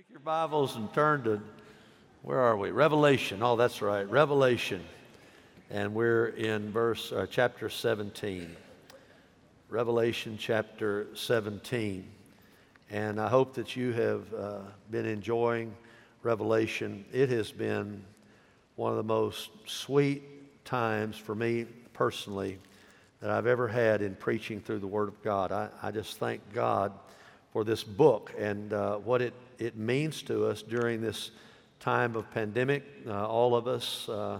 Take your Bibles and turn to, where are we? Revelation. Oh, that's right, Revelation. And we're in verse, uh, chapter 17. Revelation chapter 17. And I hope that you have uh, been enjoying Revelation. It has been one of the most sweet times for me personally that I've ever had in preaching through the Word of God. I, I just thank God for this book and uh, what it, it means to us during this time of pandemic. Uh, all of us, uh,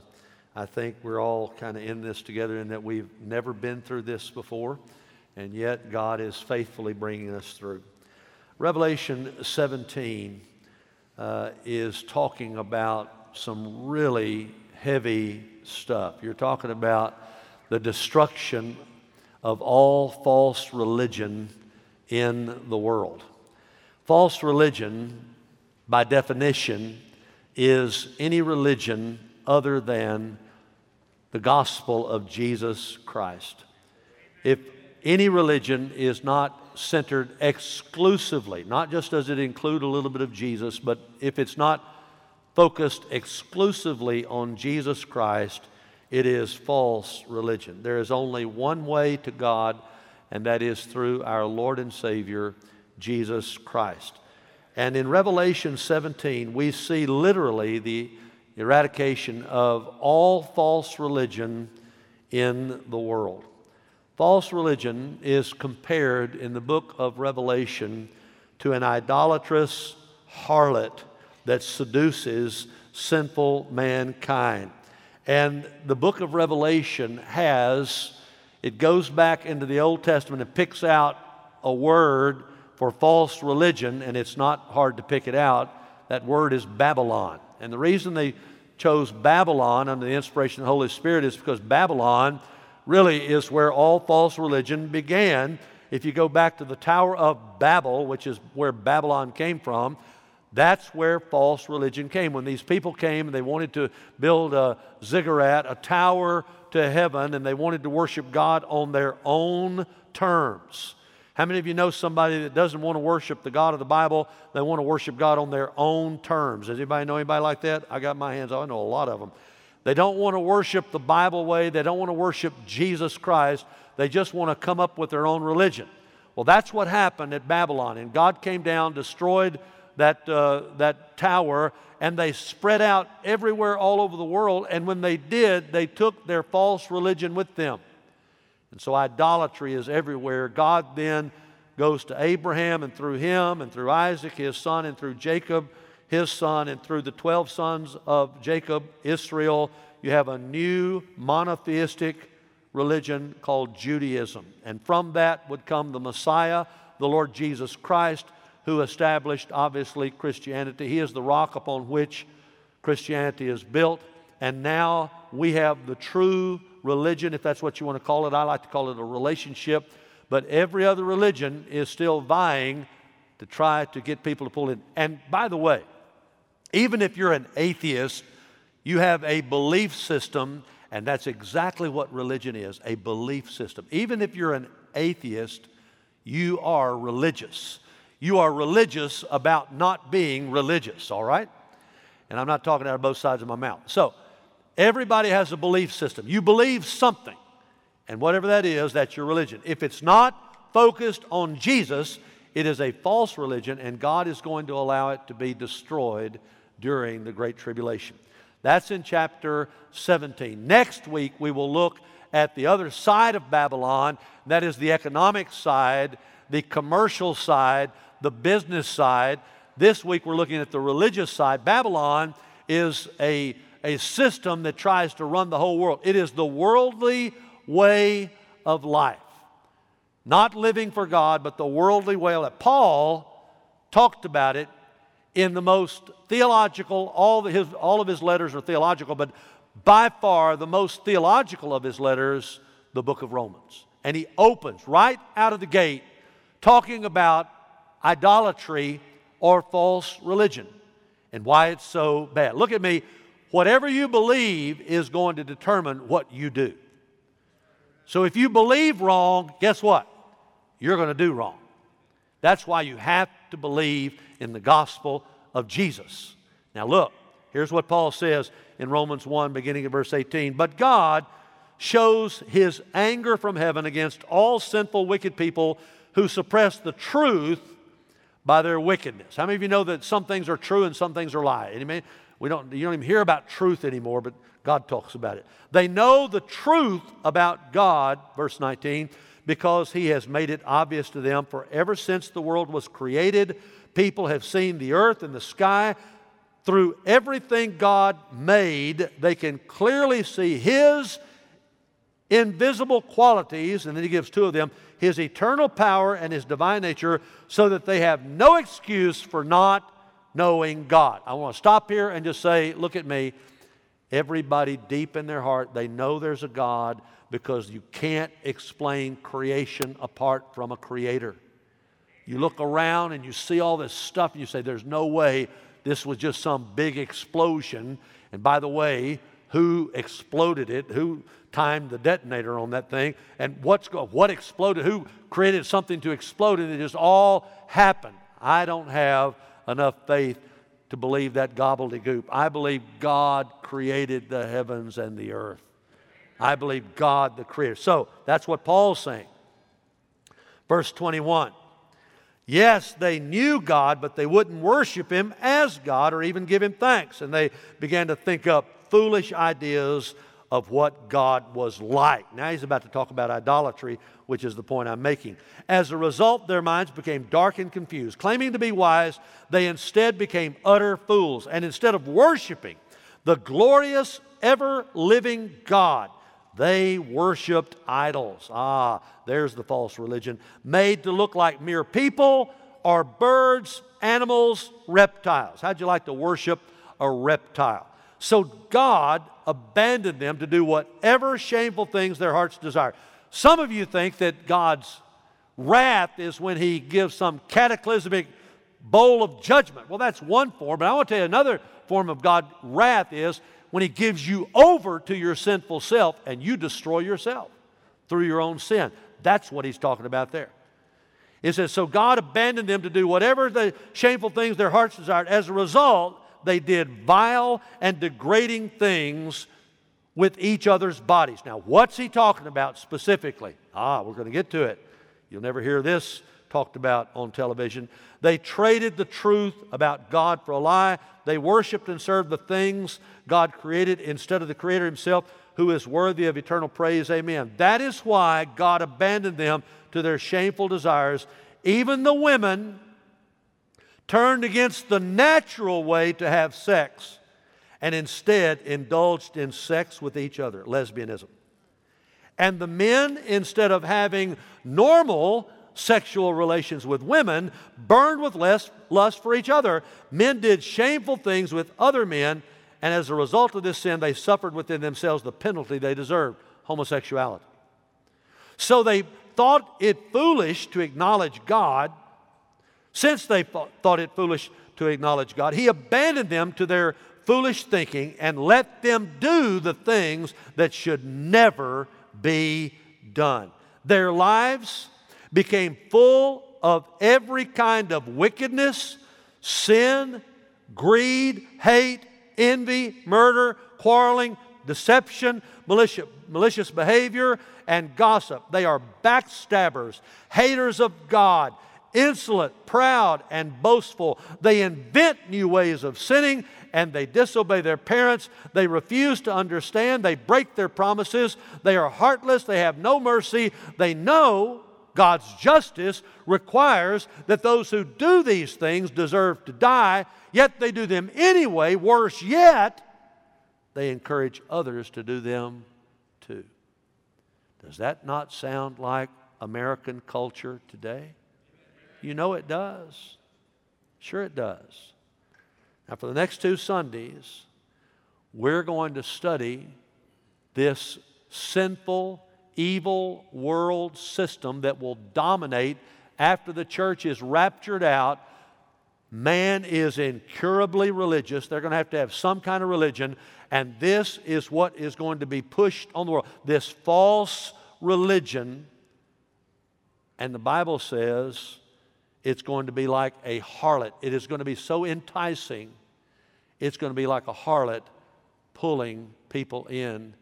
I think we're all kind of in this together in that we've never been through this before, and yet God is faithfully bringing us through. Revelation 17 uh, is talking about some really heavy stuff. You're talking about the destruction of all false religion in the world. False religion, by definition, is any religion other than the gospel of Jesus Christ. If any religion is not centered exclusively, not just does it include a little bit of Jesus, but if it's not focused exclusively on Jesus Christ, it is false religion. There is only one way to God and that is through our Lord and Savior, Jesus Christ. And in Revelation 17, we see literally the eradication of all false religion in the world. False religion is compared in the book of Revelation to an idolatrous harlot that seduces sinful mankind. And the book of Revelation has it goes back into the Old Testament and picks out a word for false religion, and it's not hard to pick it out. That word is Babylon. And the reason they chose Babylon under the inspiration of the Holy Spirit is because Babylon really is where all false religion began. If you go back to the Tower of Babel, which is where Babylon came from, that's where false religion came. When these people came and they wanted to build a ziggurat, a tower to heaven, and they wanted to worship God on their own terms. How many of you know somebody that doesn't want to worship the God of the Bible? They want to worship God on their own terms. Does anybody know anybody like that? I got my hands, I know a lot of them. They don't want to worship the Bible way, they don't want to worship Jesus Christ. They just want to come up with their own religion. Well, that's what happened at Babylon. And God came down, destroyed that, uh, that tower, and they spread out everywhere all over the world. And when they did, they took their false religion with them. And so idolatry is everywhere. God then goes to Abraham, and through him, and through Isaac, his son, and through Jacob, his son, and through the 12 sons of Jacob, Israel, you have a new monotheistic religion called Judaism. And from that would come the Messiah, the Lord Jesus Christ who established, obviously, Christianity. He is the rock upon which Christianity is built. And now we have the true religion, if that's what you want to call it. I like to call it a relationship. But every other religion is still vying to try to get people to pull in. And by the way, even if you're an atheist, you have a belief system, and that's exactly what religion is a belief system. Even if you're an atheist, you are religious. You are religious about not being religious, all right? And I'm not talking out of both sides of my mouth. So, everybody has a belief system. You believe something, and whatever that is, that's your religion. If it's not focused on Jesus, it is a false religion, and God is going to allow it to be destroyed during the Great Tribulation. That's in chapter 17. Next week, we will look at the other side of Babylon, that is the economic side, the commercial side the business side. This week we're looking at the religious side. Babylon is a, a system that tries to run the whole world, it is the worldly way of life. Not living for God, but the worldly way of life. Paul talked about it in the most theological, all, his, all of his letters are theological, but by far the most theological of his letters, the book of Romans. And he opens right out of the gate talking about idolatry or false religion and why it's so bad. Look at me. Whatever you believe is going to determine what you do. So if you believe wrong, guess what? You're going to do wrong. That's why you have to believe in the gospel of Jesus. Now, look, here's what Paul says in Romans 1, beginning at verse 18. But God shows his anger from heaven against all sinful, wicked people who suppress the truth by their wickedness. How many of you know that some things are true and some things are lie? We don't, you don't even hear about truth anymore, but God talks about it. They know the truth about God, verse 19, because He has made it obvious to them. For ever since the world was created, people have seen the earth and the sky. Through everything God made, they can clearly see His invisible qualities, and then He gives two of them His eternal power and His divine nature, so that they have no excuse for not knowing God. I want to stop here and just say, look at me. Everybody deep in their heart, they know there's a God because you can't explain creation apart from a creator. You look around and you see all this stuff and you say, there's no way this was just some big explosion. And by the way, who exploded it? Who timed the detonator on that thing? And what's what exploded? Who created something to explode? And it just all happened. I don't have enough faith to believe that gobbledygook. I believe God created the heavens and the earth. I believe God the creator. So that's what Paul's saying. Verse 21. Yes, they knew God, but they wouldn't worship Him as God or even give Him thanks. And they began to think up foolish ideas of what God was like. Now he's about to talk about idolatry, which is the point I'm making. As a result, their minds became dark and confused. Claiming to be wise, they instead became utter fools. And instead of worshiping the glorious, ever living God, they worshiped idols. Ah, there's the false religion, made to look like mere people or birds, animals, reptiles. How'd you like to worship a reptile? So God abandoned them to do whatever shameful things their hearts desire. Some of you think that God's wrath is when He gives some cataclysmic bowl of judgment. Well, that's one form, but I want to tell you another form of God's wrath is when He gives you over to your sinful self and you destroy yourself through your own sin. That's what He's talking about there. It says, So God abandoned them to do whatever the shameful things their hearts desired. As a result, they did vile and degrading things with each other's bodies. Now, what's he talking about specifically? Ah, we're going to get to it. You'll never hear this talked about on television. They traded the truth about God for a lie. They worshiped and served the things God created instead of the Creator Himself, who is worthy of eternal praise. Amen. That is why God abandoned them to their shameful desires. Even the women turned against the natural way to have sex and instead indulged in sex with each other, lesbianism. And the men, instead of having normal sexual relations with women, burned with less lust for each other. Men did shameful things with other men, and as a result of this sin, they suffered within themselves the penalty they deserved homosexuality. So they thought it foolish to acknowledge God since they thought it foolish to acknowledge God, He abandoned them to their foolish thinking and let them do the things that should never be done. Their lives became full of every kind of wickedness, sin, greed, hate, envy, murder, quarreling, deception, malicious, malicious behavior, and gossip. They are backstabbers, haters of God, insolent, proud, and boastful. They invent new ways of sinning and they disobey their parents. They refuse to understand. They break their promises. They are heartless. They have no mercy. They know God's justice requires that those who do these things deserve to die, yet they do them anyway. Worse yet, they encourage others to do them too. Does that not sound like American culture today? You know it does. Sure, it does. Now, for the next two Sundays, we're going to study this sinful, evil world system that will dominate after the church is raptured out. Man is incurably religious. They're going to have to have some kind of religion, and this is what is going to be pushed on the world this false religion. And the Bible says it's going to be like a harlot. It is going to be so enticing, it's going to be like a harlot pulling people in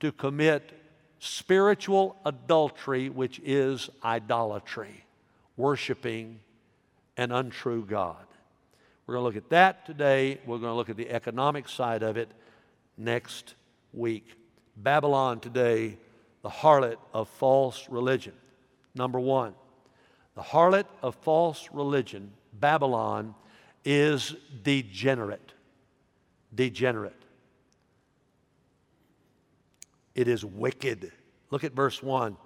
to commit spiritual adultery, which is idolatry, worshiping an untrue God. We're going to look at that today. We're going to look at the economic side of it next week. Babylon today, the harlot of false religion. Number one, the harlot of false religion, Babylon, is degenerate. Degenerate. It is wicked. Look at verse 1.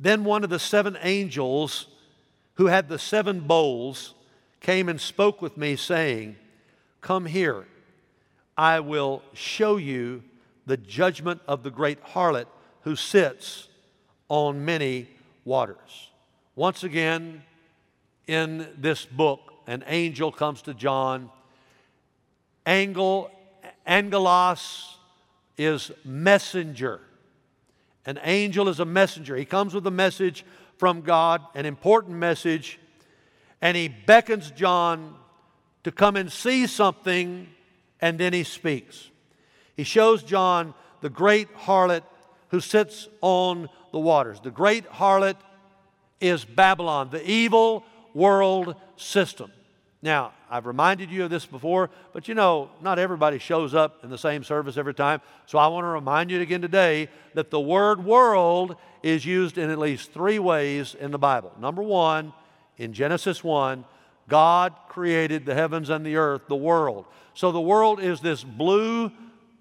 Then one of the seven angels who had the seven bowls came and spoke with me, saying, Come here, I will show you the judgment of the great harlot who sits on many waters. Once again, in this book, an angel comes to John. Angel, angelos is messenger. An angel is a messenger. He comes with a message from God, an important message, and he beckons John to come and see something, and then he speaks. He shows John the great harlot who sits on the waters. The great harlot is Babylon, the evil world system. Now, I've reminded you of this before, but you know, not everybody shows up in the same service every time. So I want to remind you again today that the word world is used in at least three ways in the Bible. Number one, in Genesis 1, God created the heavens and the earth, the world. So the world is this blue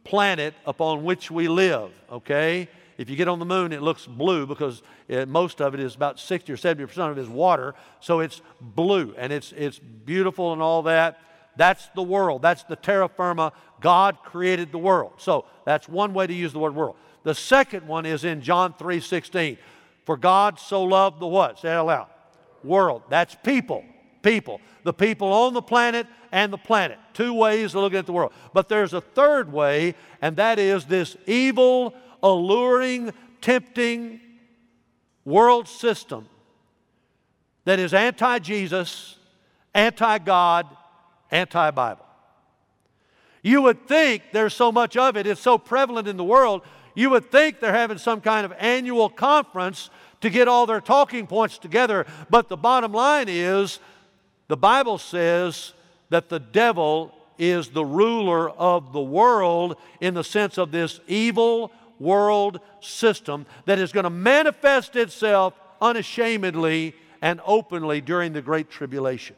planet upon which we live, okay? If you get on the moon, it looks blue because it, most of it is about 60 or 70% of it is water. So it's blue and it's, it's beautiful and all that. That's the world. That's the terra firma. God created the world. So that's one way to use the word world. The second one is in John 3 16. For God so loved the what? Say it out. World. That's people. People. The people on the planet and the planet. Two ways of looking at the world. But there's a third way, and that is this evil, alluring, tempting world system that is anti Jesus, anti God, anti Bible. You would think there's so much of it, it's so prevalent in the world, you would think they're having some kind of annual conference to get all their talking points together. But the bottom line is the Bible says that the devil is the ruler of the world in the sense of this evil world system that is going to manifest itself unashamedly and openly during the Great Tribulation.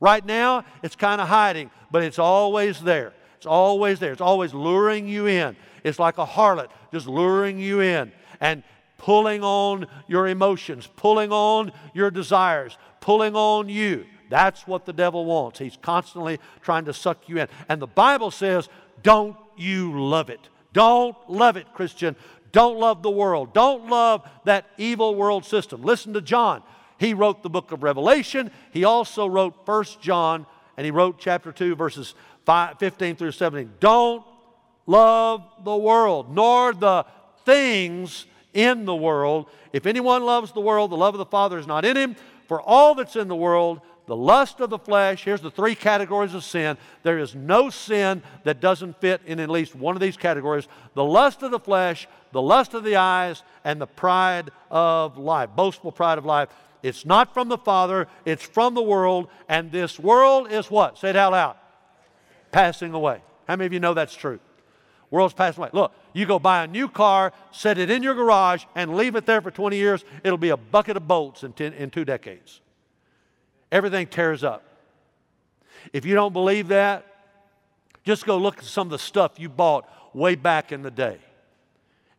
Right now, it's kind of hiding, but it's always there. It's always there. It's always luring you in. It's like a harlot just luring you in and pulling on your emotions, pulling on your desires, pulling on you. That's what the devil wants. He's constantly trying to suck you in. And the Bible says, don't you love it. Don't love it, Christian. Don't love the world. Don't love that evil world system. Listen to John. He wrote the book of Revelation. He also wrote First John, and he wrote chapter 2, verses 5, 15 through 17. Don't love the world, nor the things in the world. If anyone loves the world, the love of the Father is not in him. For all that's in the world, the lust of the flesh, here's the three categories of sin. There is no sin that doesn't fit in at least one of these categories the lust of the flesh, the lust of the eyes, and the pride of life, boastful pride of life. It's not from the Father, it's from the world, and this world is what? Say it out loud. Passing away. How many of you know that's true? World's passing away. Look, you go buy a new car, set it in your garage, and leave it there for 20 years, it'll be a bucket of bolts in, ten, in two decades everything tears up. If you don't believe that, just go look at some of the stuff you bought way back in the day.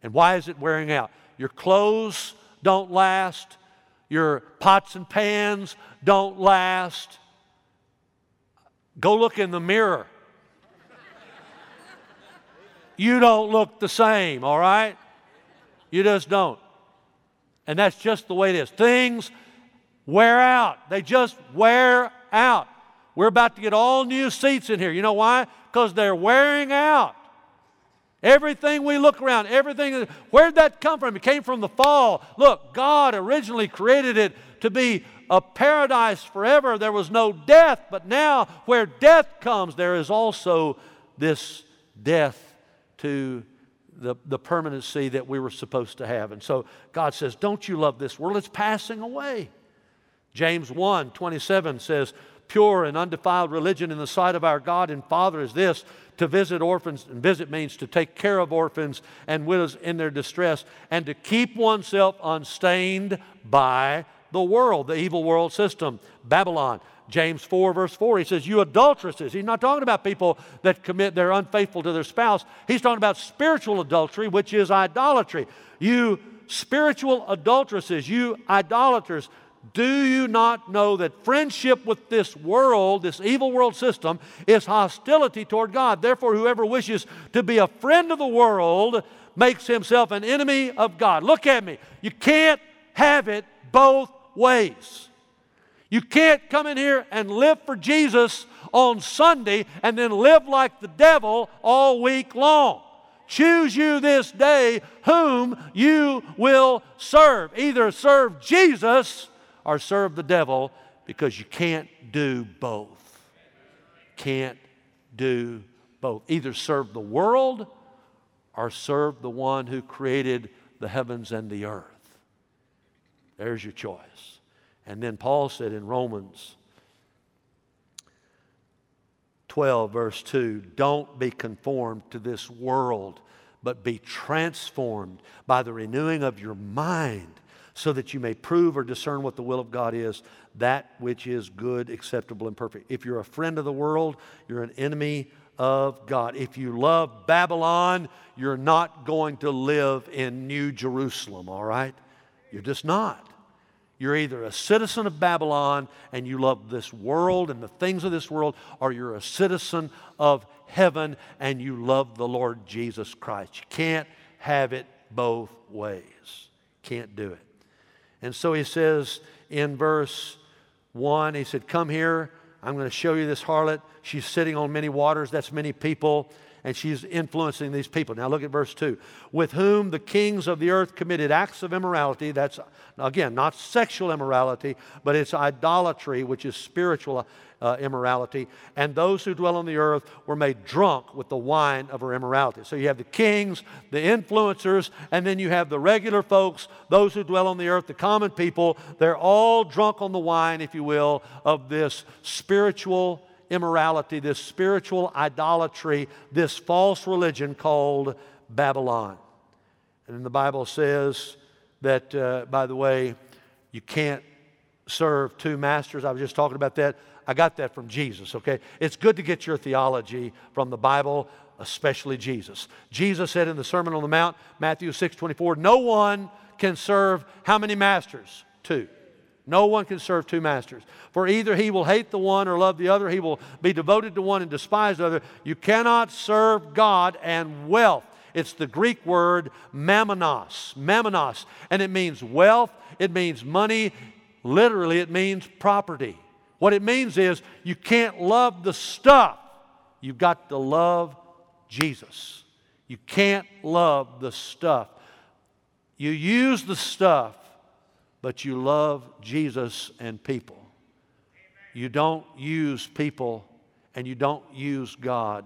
And why is it wearing out? Your clothes don't last, your pots and pans don't last. Go look in the mirror. You don't look the same, all right? You just don't. And that's just the way it is. Things wear out. They just wear out. We're about to get all new seats in here. You know why? Because they're wearing out. Everything we look around, everything, where'd that come from? It came from the fall. Look, God originally created it to be a paradise forever. There was no death, but now where death comes, there is also this death to the, the permanency that we were supposed to have. And so God says, Don't you love this world? It's passing away. James 1 27 says, Pure and undefiled religion in the sight of our God and Father is this to visit orphans, and visit means to take care of orphans and widows in their distress, and to keep oneself unstained by the world, the evil world system, Babylon. James 4, verse 4, he says, You adulteresses. He's not talking about people that commit, they're unfaithful to their spouse. He's talking about spiritual adultery, which is idolatry. You spiritual adulteresses, you idolaters, do you not know that friendship with this world, this evil world system, is hostility toward God? Therefore, whoever wishes to be a friend of the world makes himself an enemy of God. Look at me. You can't have it both ways. You can't come in here and live for Jesus on Sunday and then live like the devil all week long. Choose you this day whom you will serve. Either serve Jesus or serve the devil because you can't do both. Can't do both. Either serve the world or serve the one who created the heavens and the earth. There's your choice. And then Paul said in Romans 12, verse 2 don't be conformed to this world, but be transformed by the renewing of your mind so that you may prove or discern what the will of God is, that which is good, acceptable, and perfect. If you're a friend of the world, you're an enemy of God. If you love Babylon, you're not going to live in New Jerusalem, all right? You're just not. You're either a citizen of Babylon and you love this world and the things of this world, or you're a citizen of heaven and you love the Lord Jesus Christ. You can't have it both ways. Can't do it. And so he says in verse 1, he said, Come here. I'm going to show you this harlot. She's sitting on many waters. That's many people. And she's influencing these people. Now look at verse 2. With whom the kings of the earth committed acts of immorality. That's, again, not sexual immorality, but it's idolatry, which is spiritual uh, immorality, and those who dwell on the earth were made drunk with the wine of her immorality. So you have the kings, the influencers, and then you have the regular folks, those who dwell on the earth, the common people. They're all drunk on the wine, if you will, of this spiritual immorality, this spiritual idolatry, this false religion called Babylon. And the Bible says that, uh, by the way, you can't serve two masters. I was just talking about that. I got that from Jesus, okay? It's good to get your theology from the Bible, especially Jesus. Jesus said in the Sermon on the Mount, Matthew 6 24, no one can serve how many masters? Two. No one can serve two masters. For either he will hate the one or love the other, he will be devoted to one and despise the other. You cannot serve God and wealth. It's the Greek word mammonos, mammonos, and it means wealth, it means money, literally, it means property. What it means is you can't love the stuff, you've got to love Jesus. You can't love the stuff. You use the stuff, but you love Jesus and people. You don't use people and you don't use God.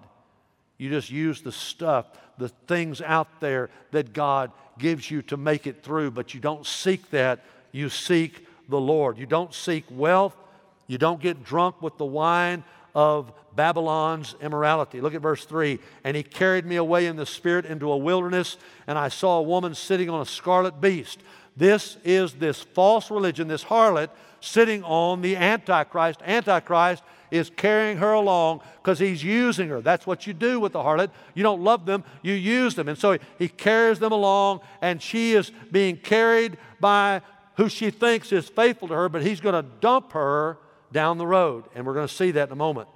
You just use the stuff, the things out there that God gives you to make it through, but you don't seek that. You seek the Lord. You don't seek wealth. You don't get drunk with the wine of Babylon's immorality. Look at verse 3. And he carried me away in the spirit into a wilderness, and I saw a woman sitting on a scarlet beast. This is this false religion, this harlot sitting on the Antichrist. Antichrist is carrying her along because he's using her. That's what you do with the harlot. You don't love them, you use them. And so he carries them along, and she is being carried by who she thinks is faithful to her, but he's going to dump her down the road. And we're going to see that in a moment.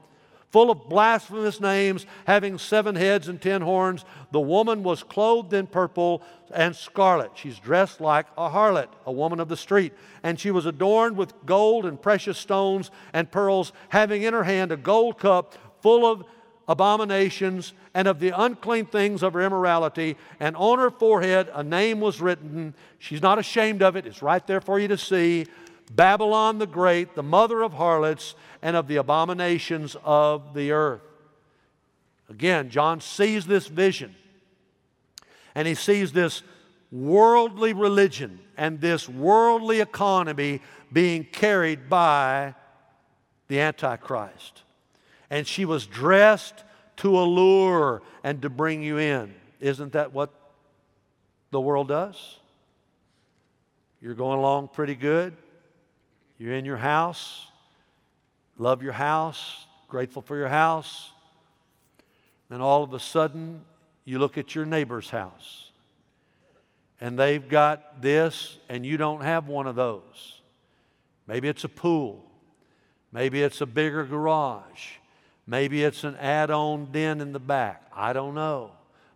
Full of blasphemous names, having seven heads and ten horns, the woman was clothed in purple and scarlet. She's dressed like a harlot, a woman of the street. And she was adorned with gold and precious stones and pearls, having in her hand a gold cup full of abominations and of the unclean things of her immorality. And on her forehead a name was written. She's not ashamed of it, it's right there for you to see Babylon the Great, the mother of harlots and of the abominations of the earth. Again, John sees this vision and he sees this worldly religion and this worldly economy being carried by the Antichrist. And she was dressed to allure and to bring you in. Isn't that what the world does? You're going along pretty good. You're in your house, love your house, grateful for your house. And all of a sudden, you look at your neighbor's house and they've got this and you don't have one of those. Maybe it's a pool. Maybe it's a bigger garage. Maybe it's an add on den in the back. I don't know.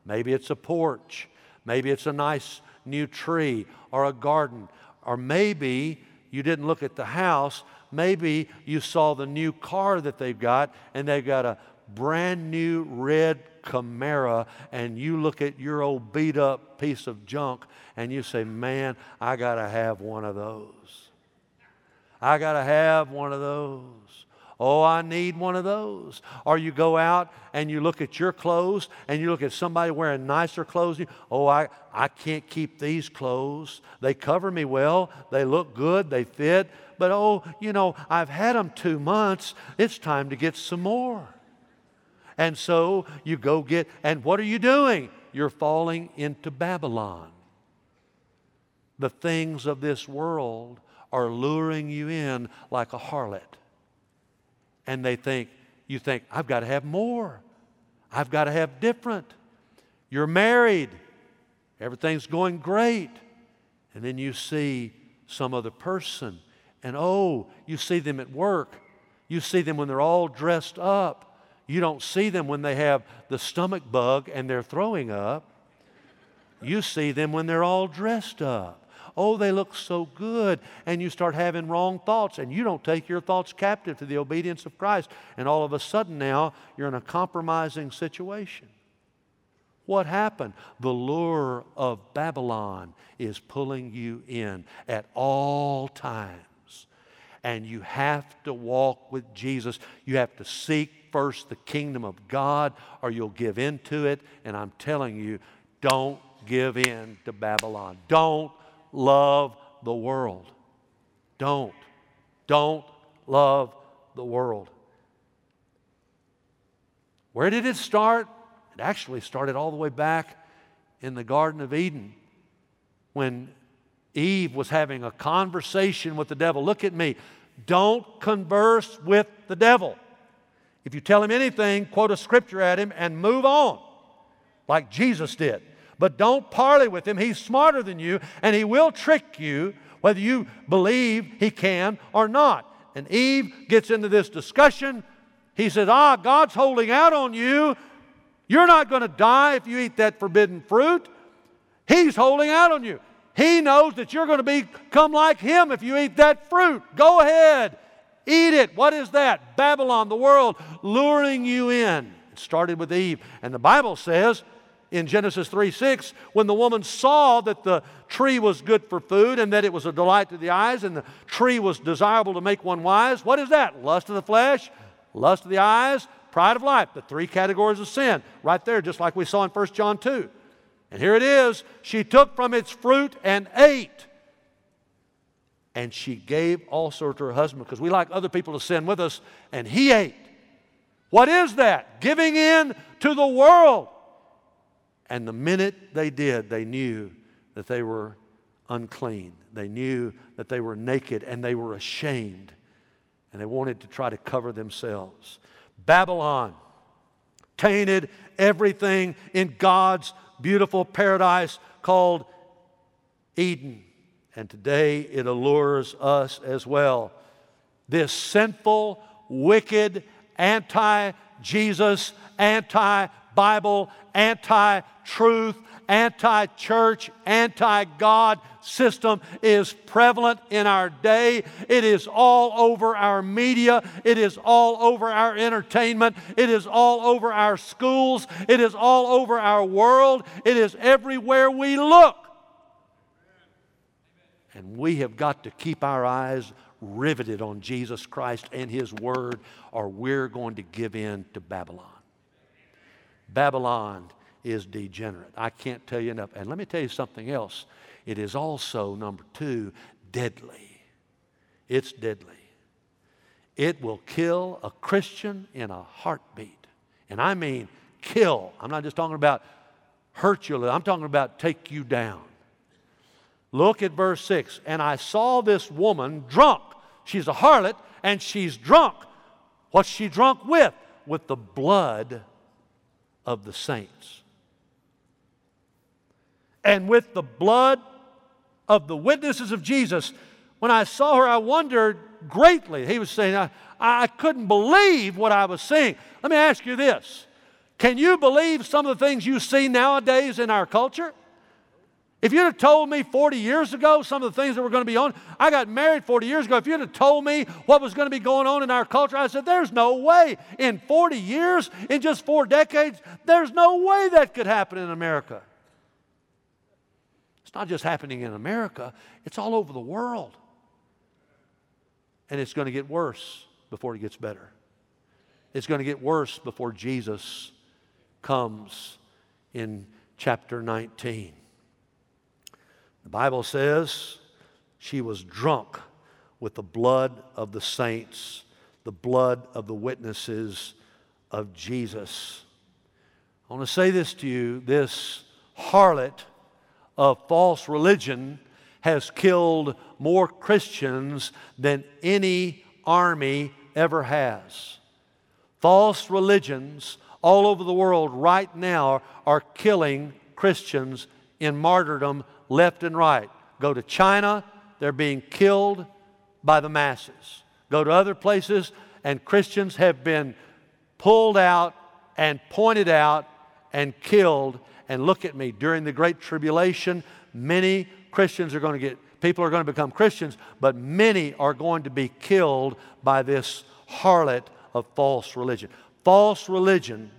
Maybe it's a porch. Maybe it's a nice new tree or a garden. Or maybe you didn't look at the house. Maybe you saw the new car that they've got and they've got a brand new red Camaro and you look at your old beat up piece of junk and you say, Man, I got to have one of those. I got to have one of those. Oh, I need one of those. Or you go out and you look at your clothes and you look at somebody wearing nicer clothes. oh, I, I can't keep these clothes. They cover me well, they look good, they fit. But oh, you know, I've had them two months. It's time to get some more. And so you go get, and what are you doing? You're falling into Babylon. The things of this world are luring you in like a harlot. And they think, you think, I've got to have more. I've got to have different. You're married. Everything's going great. And then you see some other person. And oh, you see them at work. You see them when they're all dressed up. You don't see them when they have the stomach bug and they're throwing up. You see them when they're all dressed up. Oh, they look so good. And you start having wrong thoughts, and you don't take your thoughts captive to the obedience of Christ. And all of a sudden now, you're in a compromising situation. What happened? The lure of Babylon is pulling you in at all times. And you have to walk with Jesus. You have to seek first the kingdom of God, or you'll give in to it. And I'm telling you, don't give in to Babylon. Don't love the world. Don't. Don't love the world. Where did it start? It actually started all the way back in the Garden of Eden when Eve was having a conversation with the devil. Look at me. Don't converse with the devil. If you tell him anything, quote a scripture at him and move on, like Jesus did. But don't parley with him. He's smarter than you, and he will trick you whether you believe he can or not. And Eve gets into this discussion. He says, Ah, God's holding out on you. You're not going to die if you eat that forbidden fruit. He's holding out on you. He knows that you're going to become like him if you eat that fruit. Go ahead, eat it. What is that? Babylon, the world, luring you in. It started with Eve. And the Bible says in Genesis 3 6, when the woman saw that the tree was good for food and that it was a delight to the eyes and the tree was desirable to make one wise, what is that? Lust of the flesh, lust of the eyes, pride of life. The three categories of sin, right there, just like we saw in 1 John 2. And here it is she took from its fruit and ate. And she gave also to her husband because we like other people to sin with us, and he ate. What is that? Giving in to the world. And the minute they did, they knew that they were unclean. They knew that they were naked and they were ashamed. And they wanted to try to cover themselves. Babylon tainted everything in God's beautiful paradise called Eden. And today it allures us as well. This sinful, wicked, anti Jesus, anti Bible, anti truth, anti church, anti God system is prevalent in our day. It is all over our media. It is all over our entertainment. It is all over our schools. It is all over our world. It is everywhere we look. And we have got to keep our eyes riveted on Jesus Christ and His Word, or we're going to give in to Babylon. Babylon is degenerate. I can't tell you enough. And let me tell you something else. It is also, number two, deadly. It's deadly. It will kill a Christian in a heartbeat. And I mean kill. I'm not just talking about hurt you, I'm talking about take you down. Look at verse 6. And I saw this woman drunk. She's a harlot and she's drunk. What's she drunk with? With the blood of the saints. And with the blood of the witnesses of Jesus. When I saw her, I wondered greatly. He was saying, I, I couldn't believe what I was seeing. Let me ask you this Can you believe some of the things you see nowadays in our culture? If you'd have told me 40 years ago some of the things that were going to be on, I got married 40 years ago. If you'd have told me what was going to be going on in our culture, I said, there's no way. In 40 years, in just four decades, there's no way that could happen in America. It's not just happening in America, it's all over the world. And it's going to get worse before it gets better. It's going to get worse before Jesus comes in chapter 19. The Bible says she was drunk with the blood of the saints, the blood of the witnesses of Jesus. I want to say this to you this harlot of false religion has killed more Christians than any army ever has. False religions all over the world right now are killing Christians in martyrdom left and right. Go to China, they're being killed by the masses. Go to other places, and Christians have been pulled out and pointed out and killed. And look at me, during the Great Tribulation, many Christians are going to get, people are going to become Christians, but many are going to be killed by this harlot of false religion. False religion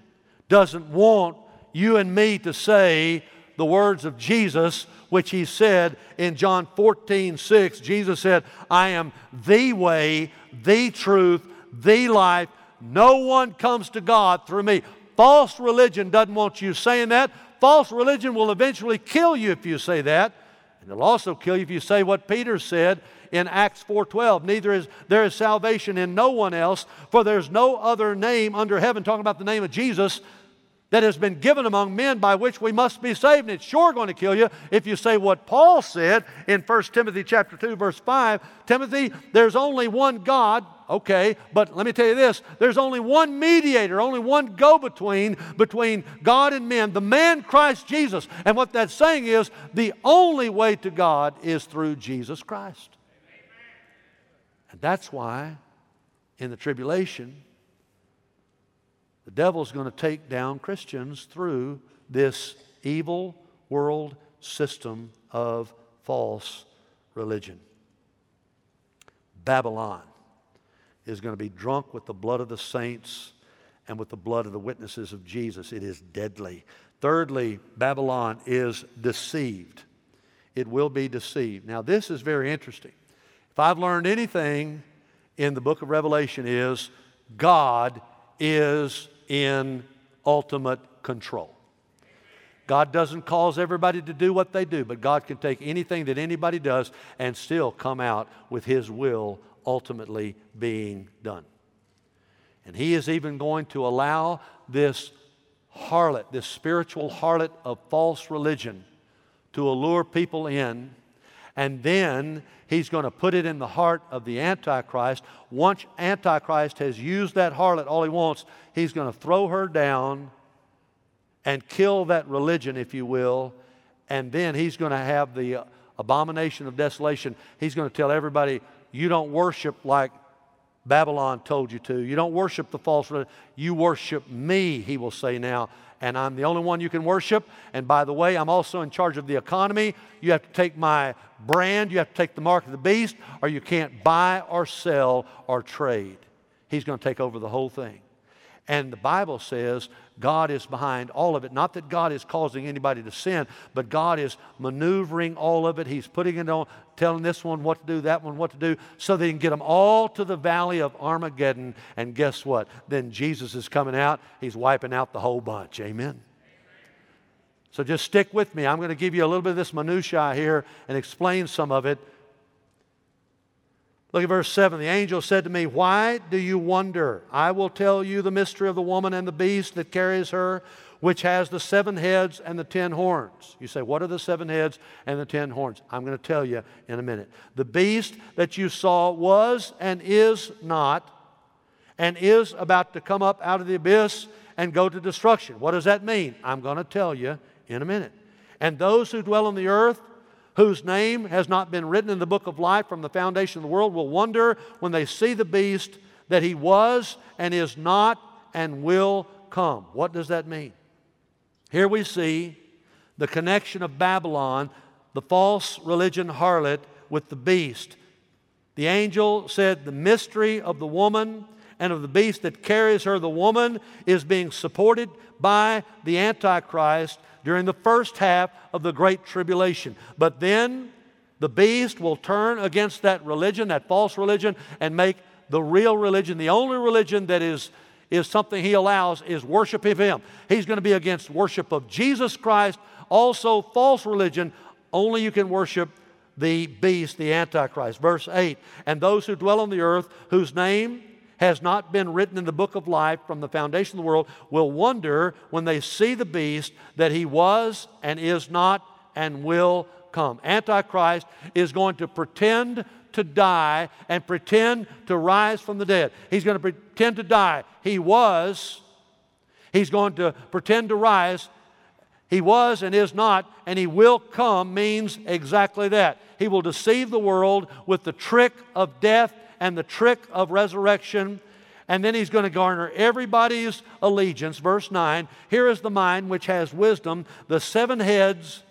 doesn't want you and me to say the words of Jesus, which he said in John 14, 6. Jesus said, I am the way, the truth, the life. No one comes to God through me. False religion doesn't want you saying that. False religion will eventually kill you if you say that. And it'll also kill you if you say what Peter said in Acts 4:12. Neither is there is salvation in no one else, for there's no other name under heaven, talking about the name of Jesus, that has been given among men by which we must be saved. And it's sure going to kill you if you say what Paul said in 1 Timothy chapter 2, verse 5. Timothy, there's only one God. Okay, but let me tell you this there's only one mediator, only one go between between God and men, the man Christ Jesus. And what that's saying is the only way to God is through Jesus Christ. And that's why in the tribulation, the devil's going to take down Christians through this evil world system of false religion. Babylon is going to be drunk with the blood of the saints and with the blood of the witnesses of Jesus. It is deadly. Thirdly, Babylon is deceived. It will be deceived. Now, this is very interesting. If I've learned anything in the book of Revelation, is God is in ultimate control. God doesn't cause everybody to do what they do, but God can take anything that anybody does and still come out with His will ultimately being done. And He is even going to allow this harlot, this spiritual harlot of false religion, to allure people in and then he's going to put it in the heart of the Antichrist. Once Antichrist has used that harlot all he wants, he's going to throw her down and kill that religion, if you will. And then he's going to have the uh, abomination of desolation. He's going to tell everybody, you don't worship like Babylon told you to. You don't worship the false religion. You worship me, he will say now and I'm the only one you can worship. And by the way, I'm also in charge of the economy. You have to take my brand, you have to take the mark of the beast, or you can't buy or sell or trade. He's going to take over the whole thing. And the Bible says God is behind all of it. Not that God is causing anybody to sin, but God is maneuvering all of it. He's putting it on, telling this one what to do, that one what to do, so they can get them all to the valley of Armageddon. And guess what? Then Jesus is coming out. He's wiping out the whole bunch. Amen. So just stick with me. I'm going to give you a little bit of this minutiae here and explain some of it Look at verse 7. The angel said to me, Why do you wonder? I will tell you the mystery of the woman and the beast that carries her, which has the seven heads and the ten horns. You say, What are the seven heads and the ten horns? I'm going to tell you in a minute. The beast that you saw was and is not, and is about to come up out of the abyss and go to destruction. What does that mean? I'm going to tell you in a minute. And those who dwell on the earth, whose name has not been written in the book of life from the foundation of the world will wonder when they see the beast that he was and is not and will come. What does that mean? Here we see the connection of Babylon, the false religion harlot, with the beast. The angel said, The mystery of the woman and of the beast that carries her, the woman, is being supported by the Antichrist during the first half of the Great Tribulation. But then the beast will turn against that religion, that false religion, and make the real religion, the only religion that is, is something he allows, is worship of him. He's going to be against worship of Jesus Christ, also false religion. Only you can worship the beast, the Antichrist. Verse 8 And those who dwell on the earth, whose name has not been written in the book of life from the foundation of the world will wonder when they see the beast that he was and is not and will come. Antichrist is going to pretend to die and pretend to rise from the dead. He's going to pretend to die. He was. He's going to pretend to rise. He was and is not, and he will come means exactly that. He will deceive the world with the trick of death and the trick of resurrection. And then he's going to garner everybody's allegiance. Verse 9 Here is the mind which has wisdom. The seven heads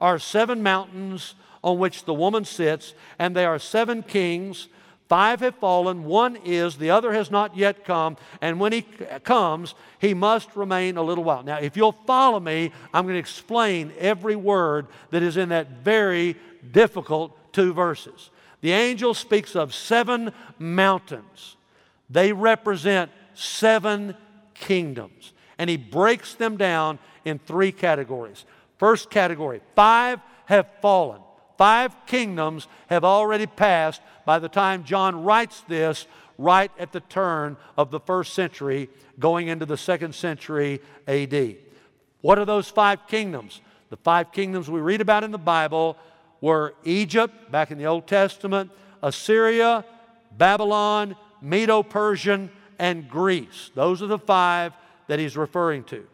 are seven mountains on which the woman sits, and they are seven kings. Five have fallen, one is, the other has not yet come, and when he comes, he must remain a little while. Now, if you'll follow me, I'm going to explain every word that is in that very difficult two verses. The angel speaks of seven mountains. They represent seven kingdoms. And he breaks them down in three categories. First category five have fallen. Five kingdoms have already passed by the time John writes this, right at the turn of the first century, going into the second century AD. What are those five kingdoms? The five kingdoms we read about in the Bible were Egypt, back in the Old Testament, Assyria, Babylon, Medo Persian, and Greece. Those are the five that he's referring to.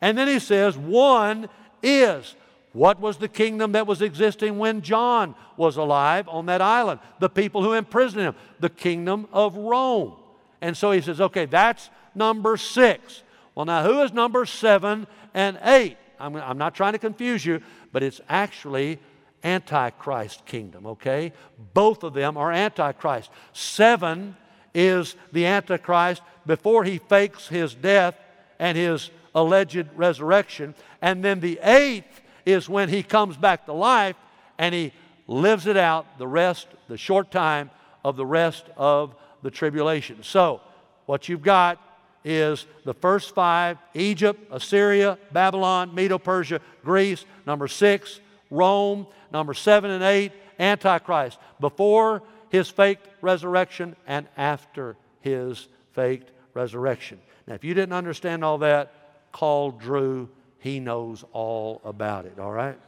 And then he says, one is. What was the kingdom that was existing when John was alive on that island? The people who imprisoned him, the kingdom of Rome. And so he says, okay, that's number six. Well, now who is number seven and eight? I'm, I'm not trying to confuse you, but it's actually Antichrist kingdom, okay? Both of them are Antichrist. Seven is the Antichrist before he fakes his death and his alleged resurrection. And then the eighth is when he comes back to life and he lives it out the rest, the short time of the rest of the tribulation. So, what you've got is the first five Egypt, Assyria, Babylon, Medo Persia, Greece. Number six, Rome. Number seven and eight, Antichrist. Before his faked resurrection and after his faked resurrection. Now, if you didn't understand all that, call Drew. He knows all about it, all right?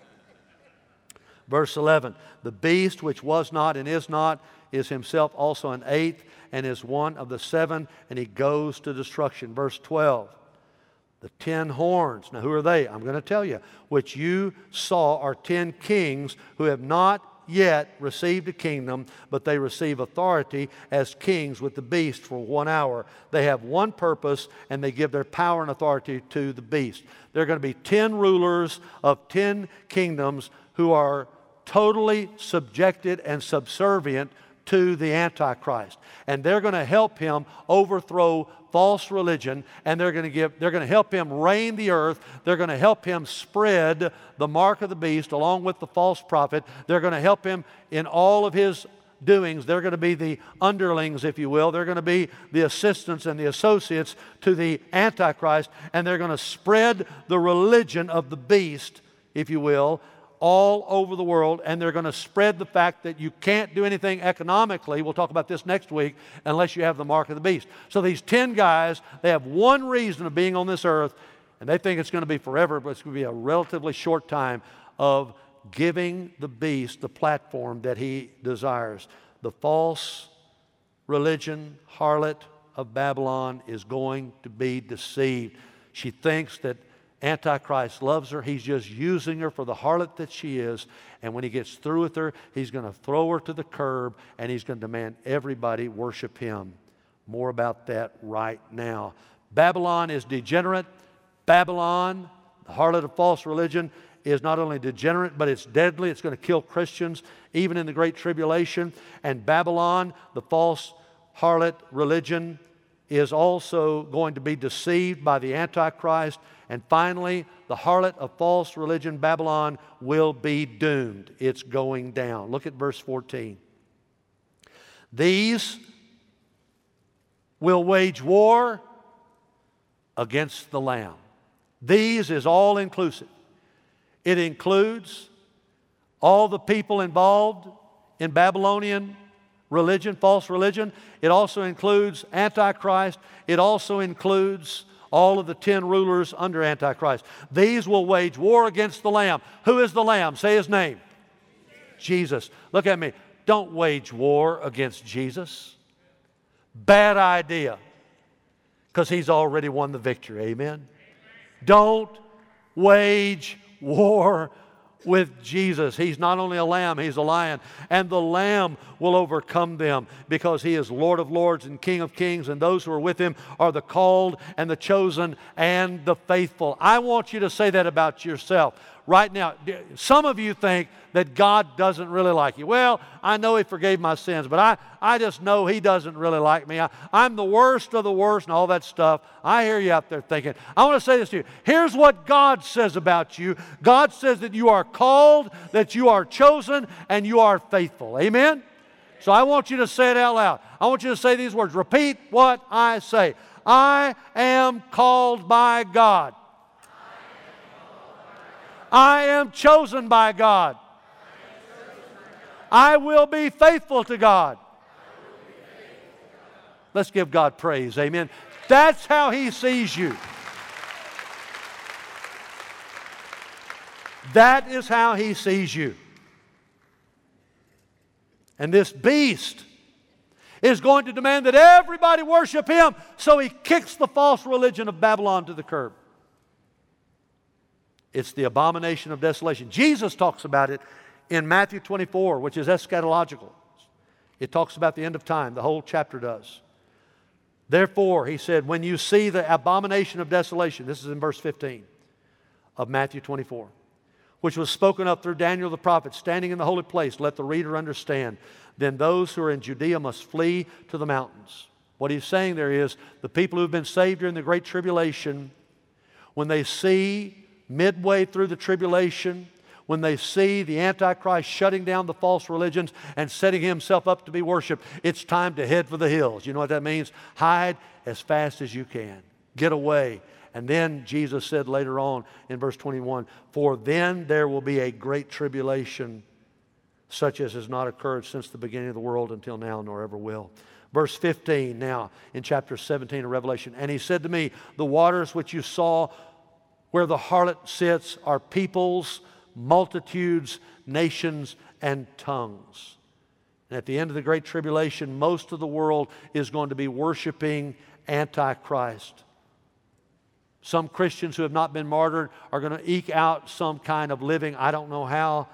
Verse 11 The beast which was not and is not is himself also an eighth and is one of the seven, and he goes to destruction. Verse 12 the ten horns. Now, who are they? I'm going to tell you. Which you saw are ten kings who have not yet received a kingdom, but they receive authority as kings with the beast for one hour. They have one purpose and they give their power and authority to the beast. There are going to be 10 rulers of 10 kingdoms who are totally subjected and subservient to the Antichrist. And they're going to help him overthrow false religion, and they're going to give they're going to help him reign the earth. They're going to help him spread the mark of the beast along with the false prophet. They're going to help him in all of his doings. They're going to be the underlings, if you will. They're going to be the assistants and the associates to the Antichrist, and they're going to spread the religion of the beast, if you will, all over the world, and they're going to spread the fact that you can't do anything economically. We'll talk about this next week unless you have the mark of the beast. So these 10 guys, they have one reason of being on this earth, and they think it's going to be forever, but it's going to be a relatively short time of giving the beast the platform that he desires. The false religion, harlot of Babylon, is going to be deceived. She thinks that Antichrist loves her. He's just using her for the harlot that she is. And when he gets through with her, he's going to throw her to the curb and he's going to demand everybody worship him. More about that right now. Babylon is degenerate. Babylon, the harlot of false religion, is not only degenerate, but it's deadly. It's going to kill Christians, even in the Great Tribulation. And Babylon, the false harlot religion, is also going to be deceived by the Antichrist. And finally, the harlot of false religion, Babylon, will be doomed. It's going down. Look at verse 14. These will wage war against the Lamb. These is all inclusive. It includes all the people involved in Babylonian religion, false religion. It also includes Antichrist. It also includes all of the ten rulers under Antichrist. These will wage war against the Lamb. Who is the Lamb? Say his name. Jesus. Look at me. Don't wage war against Jesus. Bad idea. Because he's already won the victory. Amen. Don't wage war with Jesus. He's not only a lamb, he's a lion. And the lamb will overcome them because he is Lord of lords and King of kings, and those who are with him are the called and the chosen and the faithful. I want you to say that about yourself right now. Some of you think that God doesn't really like you. Well, I know He forgave my sins, but I, I just know He doesn't really like me. I, I'm the worst of the worst and all that stuff. I hear you out there thinking. I want to say this to you. Here's what God says about you God says that you are called, that you are chosen, and you are faithful. Amen? So I want you to say it out loud. I want you to say these words. Repeat what I say. I am called by God. I am chosen by God. I will be faithful to God. Let's give God praise. Amen. That's how He sees you. That is how He sees you. And this beast is going to demand that everybody worship Him, so He kicks the false religion of Babylon to the curb. It's the abomination of desolation. Jesus talks about it in Matthew 24, which is eschatological. It talks about the end of time, the whole chapter does. Therefore, he said, when you see the abomination of desolation, this is in verse 15 of Matthew 24, which was spoken of through Daniel the prophet, standing in the holy place, let the reader understand. Then those who are in Judea must flee to the mountains. What he's saying there is the people who have been saved during the Great Tribulation, when they see midway through the tribulation, when they see the Antichrist shutting down the false religions and setting himself up to be worshiped, it's time to head for the hills. You know what that means? Hide as fast as you can, get away. And then Jesus said later on in verse 21 For then there will be a great tribulation, such as has not occurred since the beginning of the world until now, nor ever will. Verse 15 now in chapter 17 of Revelation. And he said to me, The waters which you saw where the harlot sits are peoples, multitudes, nations, and tongues. And at the end of the Great Tribulation, most of the world is going to be worshiping Antichrist. Some Christians who have not been martyred are going to eke out some kind of living. I don't know how,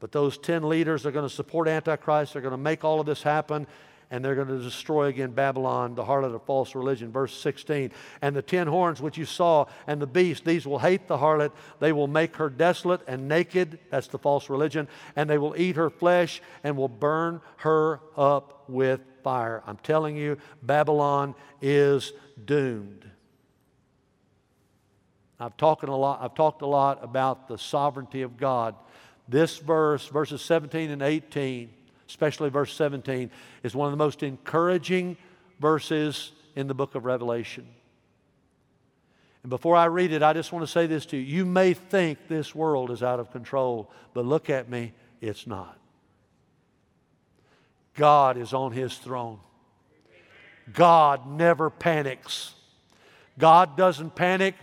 but those 10 leaders are going to support Antichrist. They're going to make all of this happen. And they're going to destroy again Babylon, the harlot of false religion. Verse 16. And the ten horns which you saw, and the beast, these will hate the harlot. They will make her desolate and naked. That's the false religion. And they will eat her flesh and will burn her up with fire. I'm telling you, Babylon is doomed. I've talked a lot, I've talked a lot about the sovereignty of God. This verse, verses 17 and 18, especially verse 17, is one of the most encouraging verses in the book of Revelation. And before I read it, I just want to say this to you. You may think this world is out of control, but look at me, it's not. God is on his throne. God never panics. God doesn't panic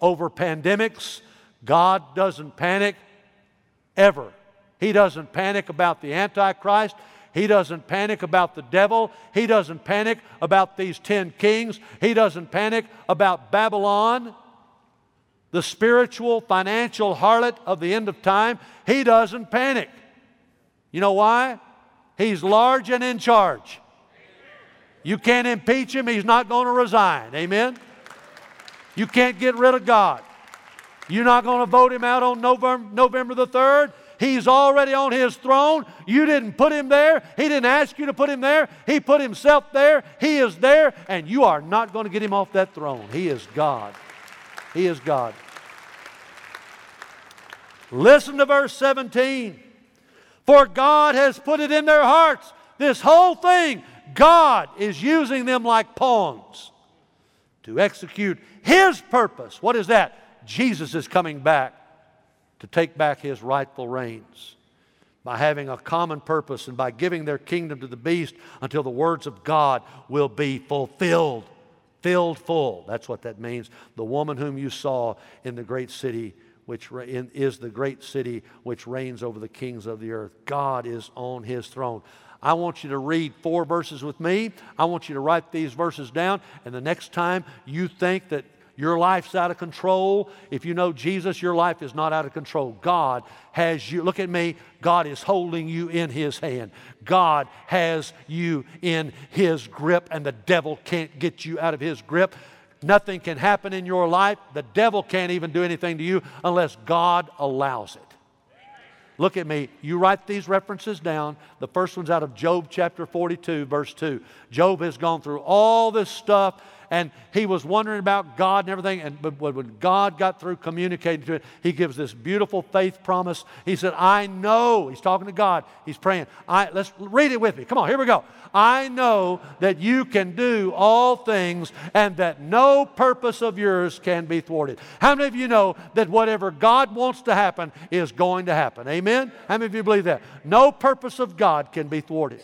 over pandemics. God doesn't panic ever. He doesn't panic about the Antichrist. He doesn't panic about the devil. He doesn't panic about these ten kings. He doesn't panic about Babylon, the spiritual, financial harlot of the end of time. He doesn't panic. You know why? He's large and in charge. You can't impeach him, he's not going to resign. Amen? You can't get rid of God. You're not going to vote him out on November, November the 3rd. He's already on his throne. You didn't put him there. He didn't ask you to put him there. He put himself there. He is there, and you are not going to get him off that throne. He is God. He is God. Listen to verse 17. For God has put it in their hearts. This whole thing, God is using them like pawns to execute His purpose. What is that? Jesus is coming back to take back His rightful reigns by having a common purpose and by giving their kingdom to the beast until the words of God will be fulfilled. Filled full. That's what that means. The woman whom you saw in the great city, which is the great city which reigns over the kings of the earth. God is on his throne. I want you to read four verses with me. I want you to write these verses down. And the next time you think that your life's out of control, if you know Jesus, your life is not out of control. God has you, look at me, God is holding you in His hand. God has you in His grip, and the devil can't get you out of His grip. Nothing can happen in your life. The devil can't even do anything to you unless God allows it. Look at me. You write these references down. The first one's out of Job chapter 42, verse 2. Job has gone through all this stuff and he was wondering about God and everything. And but when God got through communicating to it, he gives this beautiful faith promise. He said, I know, he's talking to God, he's praying. I, let's read it with me. Come on, here we go. I know that you can do all things and that no purpose of yours can be thwarted. How many of you know that whatever God wants to happen is going to happen? Amen? How many of you believe that? No purpose of God can be thwarted.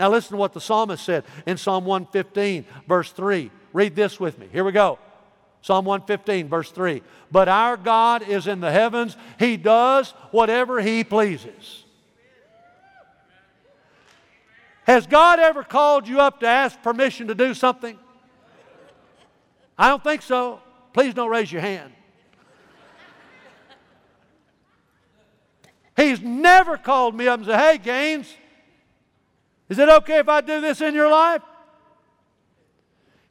Now, listen to what the psalmist said in Psalm 115, verse 3. Read this with me. Here we go. Psalm 115, verse 3. But our God is in the heavens, He does whatever He pleases. Has God ever called you up to ask permission to do something? I don't think so. Please don't raise your hand. He's never called me up and said, Hey, Gaines, is it okay if I do this in your life?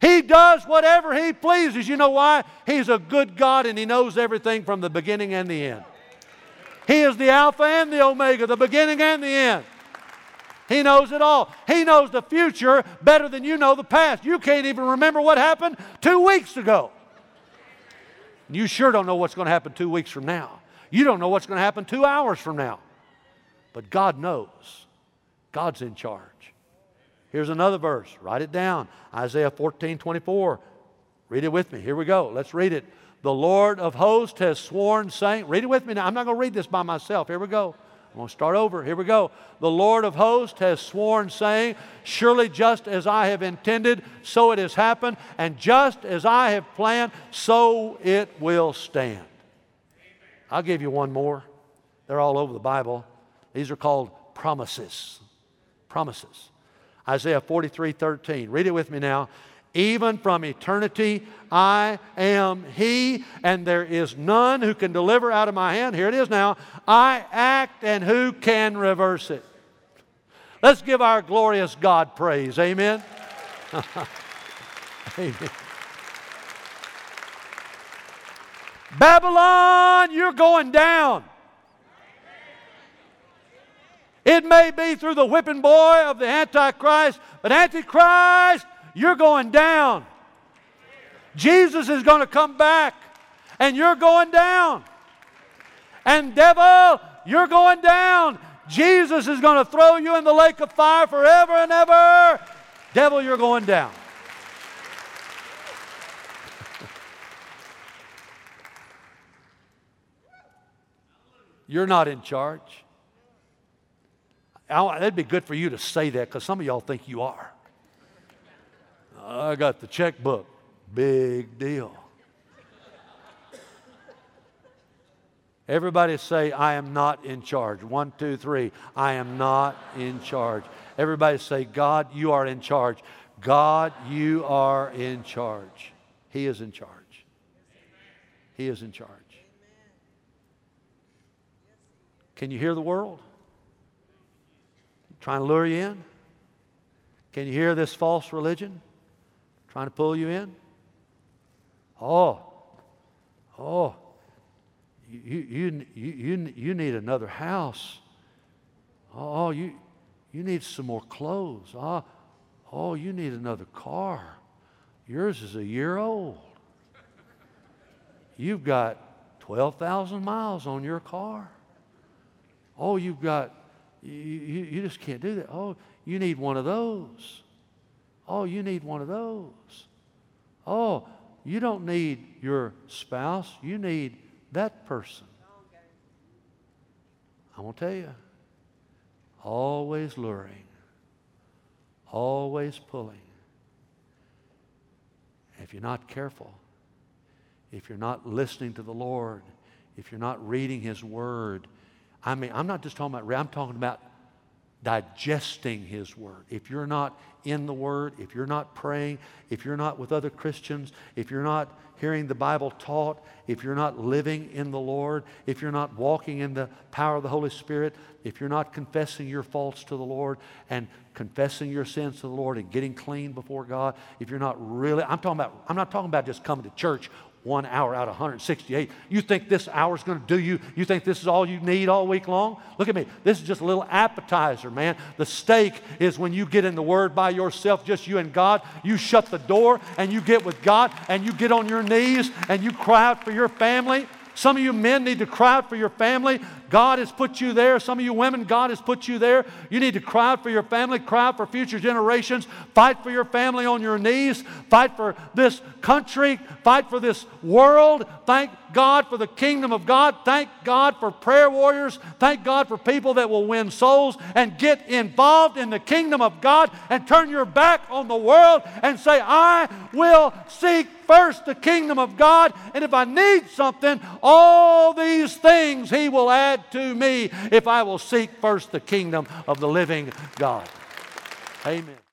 He does whatever He pleases. You know why? He's a good God and He knows everything from the beginning and the end. He is the Alpha and the Omega, the beginning and the end. He knows it all. He knows the future better than you know the past. You can't even remember what happened two weeks ago. You sure don't know what's going to happen two weeks from now. You don't know what's going to happen two hours from now. But God knows. God's in charge. Here's another verse. Write it down. Isaiah 14, 24. Read it with me. Here we go. Let's read it. The Lord of hosts has sworn, saying, read it with me now. I'm not going to read this by myself. Here we go. I'm going to start over. Here we go. The Lord of hosts has sworn, saying, Surely just as I have intended, so it has happened, and just as I have planned, so it will stand. I'll give you one more. They're all over the Bible. These are called promises promises. Isaiah 43 13. Read it with me now. Even from eternity, I am He, and there is none who can deliver out of my hand. Here it is now. I act, and who can reverse it? Let's give our glorious God praise. Amen. Amen. Babylon, you're going down. It may be through the whipping boy of the Antichrist, but Antichrist, you're going down. Jesus is going to come back, and you're going down. And devil, you're going down. Jesus is going to throw you in the lake of fire forever and ever. Devil, you're going down. You're not in charge. That'd be good for you to say that because some of y'all think you are. I got the checkbook. Big deal. Everybody say, I am not in charge. One, two, three. I am not in charge. Everybody say, God, you are in charge. God, you are in charge. He is in charge. He is in charge. Can you hear the world? Trying to lure you in? Can you hear this false religion trying to pull you in? Oh, oh, you, you, you, you you need another house. Oh, you, you need some more clothes. Oh, oh, you need another car. Yours is a year old. You've got 12,000 miles on your car. Oh, you've got, you, you, just can't do that. Oh, you need one of those. Oh, you need one of those. Oh, you don't need your spouse, you need that person. I want to tell you, always luring, always pulling. If you're not careful, if you're not listening to the Lord, if you're not reading His Word, I mean, I'm not just talking about, I'm talking about digesting His Word. If you're not in the Word, if you're not praying, if you're not with other Christians, if you're not hearing the Bible taught, if you're not living in the Lord, if you're not walking in the power of the Holy Spirit, if you're not confessing your faults to the Lord and confessing your sins to the Lord and getting clean before God, if you're not really, I'm talking about, I'm not talking about just coming to church one hour out of 168. You think this hour is going to do you? You think this is all you need all week long? Look at me. This is just a little appetizer, man. The steak is when you get in the Word by yourself, just you and God. You shut the door and you get with God and you get on your knees and you cry out for your family. Some of you men need to cry out for your family. God has put you there. Some of you women, God has put you there. You need to cry for your family, cry for future generations. Fight for your family on your knees. Fight for this country. Fight for this world. Thank God for the kingdom of God. Thank God for prayer warriors. Thank God for people that will win souls and get involved in the kingdom of God and turn your back on the world and say, I will seek first the kingdom of God. And if I need something, all these things He will add to me if I will seek first the kingdom of the living God. Amen.